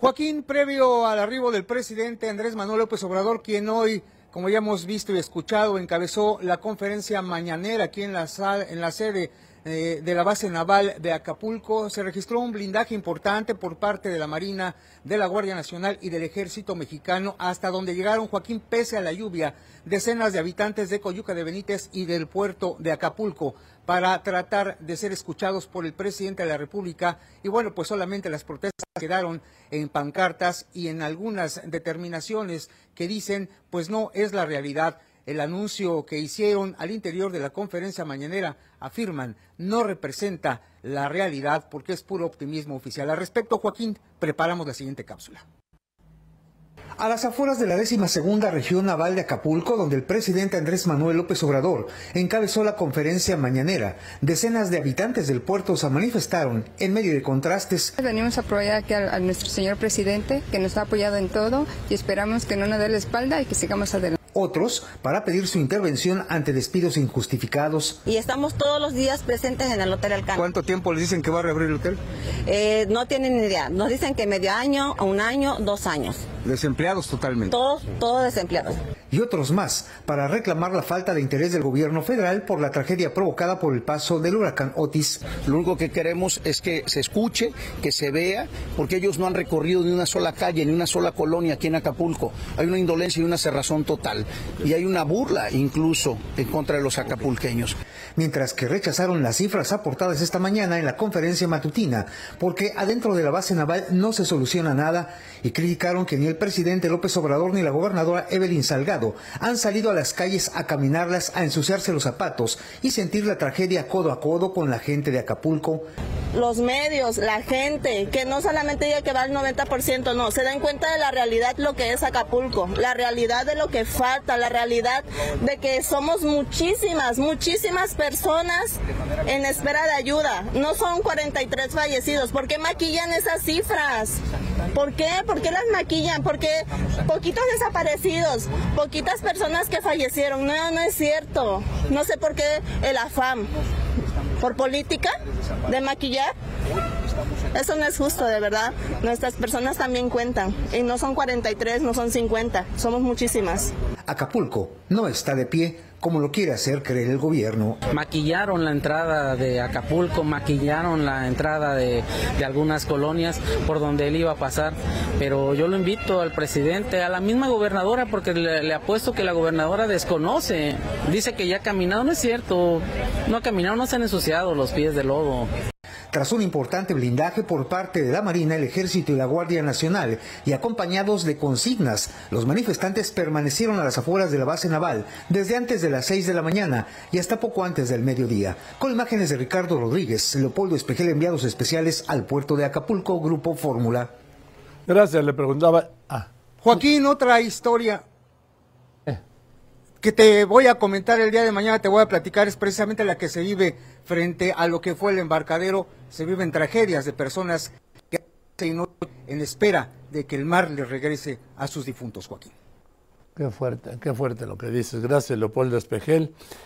Joaquín, previo al arribo del presidente Andrés Manuel López Obrador, quien hoy, como ya hemos visto y escuchado, encabezó la conferencia mañanera aquí en la, en la sede eh, de la base naval de Acapulco, se registró un blindaje importante por parte de la Marina, de la Guardia Nacional y del Ejército Mexicano, hasta donde llegaron Joaquín, pese a la lluvia, decenas de habitantes de Coyuca de Benítez y del puerto de Acapulco para tratar de ser escuchados por el presidente de la República. Y bueno, pues solamente las protestas quedaron en pancartas y en algunas determinaciones que dicen, pues no es la realidad. El anuncio que hicieron al interior de la conferencia mañanera afirman no representa la realidad porque es puro optimismo oficial. Al respecto, Joaquín, preparamos la siguiente cápsula. A las afueras de la décima segunda región naval de Acapulco, donde el presidente Andrés Manuel López Obrador encabezó la conferencia mañanera, decenas de habitantes del puerto se manifestaron en medio de contrastes. Venimos a apoyar aquí a, nuestro señor presidente, que nos ha apoyado en todo, y esperamos que no nos dé la espalda y que sigamos adelante otros para pedir su intervención ante despidos injustificados. Y estamos todos los días presentes en el Hotel Alcán. ¿Cuánto tiempo les dicen que va a reabrir el hotel? Eh, no tienen ni idea. Nos dicen que medio año, un año, dos años. Desempleados totalmente. Todos, todos desempleados. Y otros más para reclamar la falta de interés del gobierno federal por la tragedia provocada por el paso del huracán Otis. Lo único que queremos es que se escuche, que se vea, porque ellos no han recorrido ni una sola calle, ni una sola colonia aquí en Acapulco. Hay una indolencia y una cerrazón total. Y hay una burla incluso en contra de los acapulqueños. Mientras que rechazaron las cifras aportadas esta mañana en la conferencia matutina, porque adentro de la base naval no se soluciona nada y criticaron que ni el presidente López Obrador ni la gobernadora Evelyn Salgado han salido a las calles a caminarlas, a ensuciarse los zapatos y sentir la tragedia codo a codo con la gente de Acapulco. Los medios, la gente, que no solamente diga que va al 90%, no, se dan cuenta de la realidad lo que es Acapulco, la realidad de lo que falta, la realidad de que somos muchísimas, muchísimas personas en espera de ayuda. No son 43 fallecidos. ¿Por qué maquillan esas cifras? ¿Por qué? ¿Por qué las maquillan? Porque poquitos desaparecidos, poquitas personas que fallecieron. No, no es cierto. No sé por qué el afán. ¿Por política? ¿De maquillar? Eso no es justo, de verdad. Nuestras personas también cuentan. Y no son 43, no son 50. Somos muchísimas. Acapulco no está de pie como lo quiere hacer creer el gobierno. Maquillaron la entrada de Acapulco, maquillaron la entrada de, algunas colonias por donde él iba a pasar, pero yo lo invito al presidente, a la misma gobernadora, porque le, le apuesto que la gobernadora desconoce, dice que ya ha caminado, no es cierto, no ha caminado, no se han ensuciado los pies de lodo tras un importante blindaje por parte de la Marina, el Ejército y la Guardia Nacional, y acompañados de consignas, los manifestantes permanecieron a las afueras de la base naval desde antes de las 6 de la mañana y hasta poco antes del mediodía. Con imágenes de Ricardo Rodríguez, Leopoldo Espejel, enviados especiales al puerto de Acapulco, Grupo Fórmula. Gracias, le preguntaba. Ah. Joaquín, otra historia que te voy a comentar el día de mañana, te voy a platicar, es precisamente la que se vive frente a lo que fue el embarcadero. Se viven tragedias de personas que en espera de que el mar les regrese a sus difuntos, Joaquín. Qué fuerte, qué fuerte lo que dices. Gracias, Leopoldo Espejel.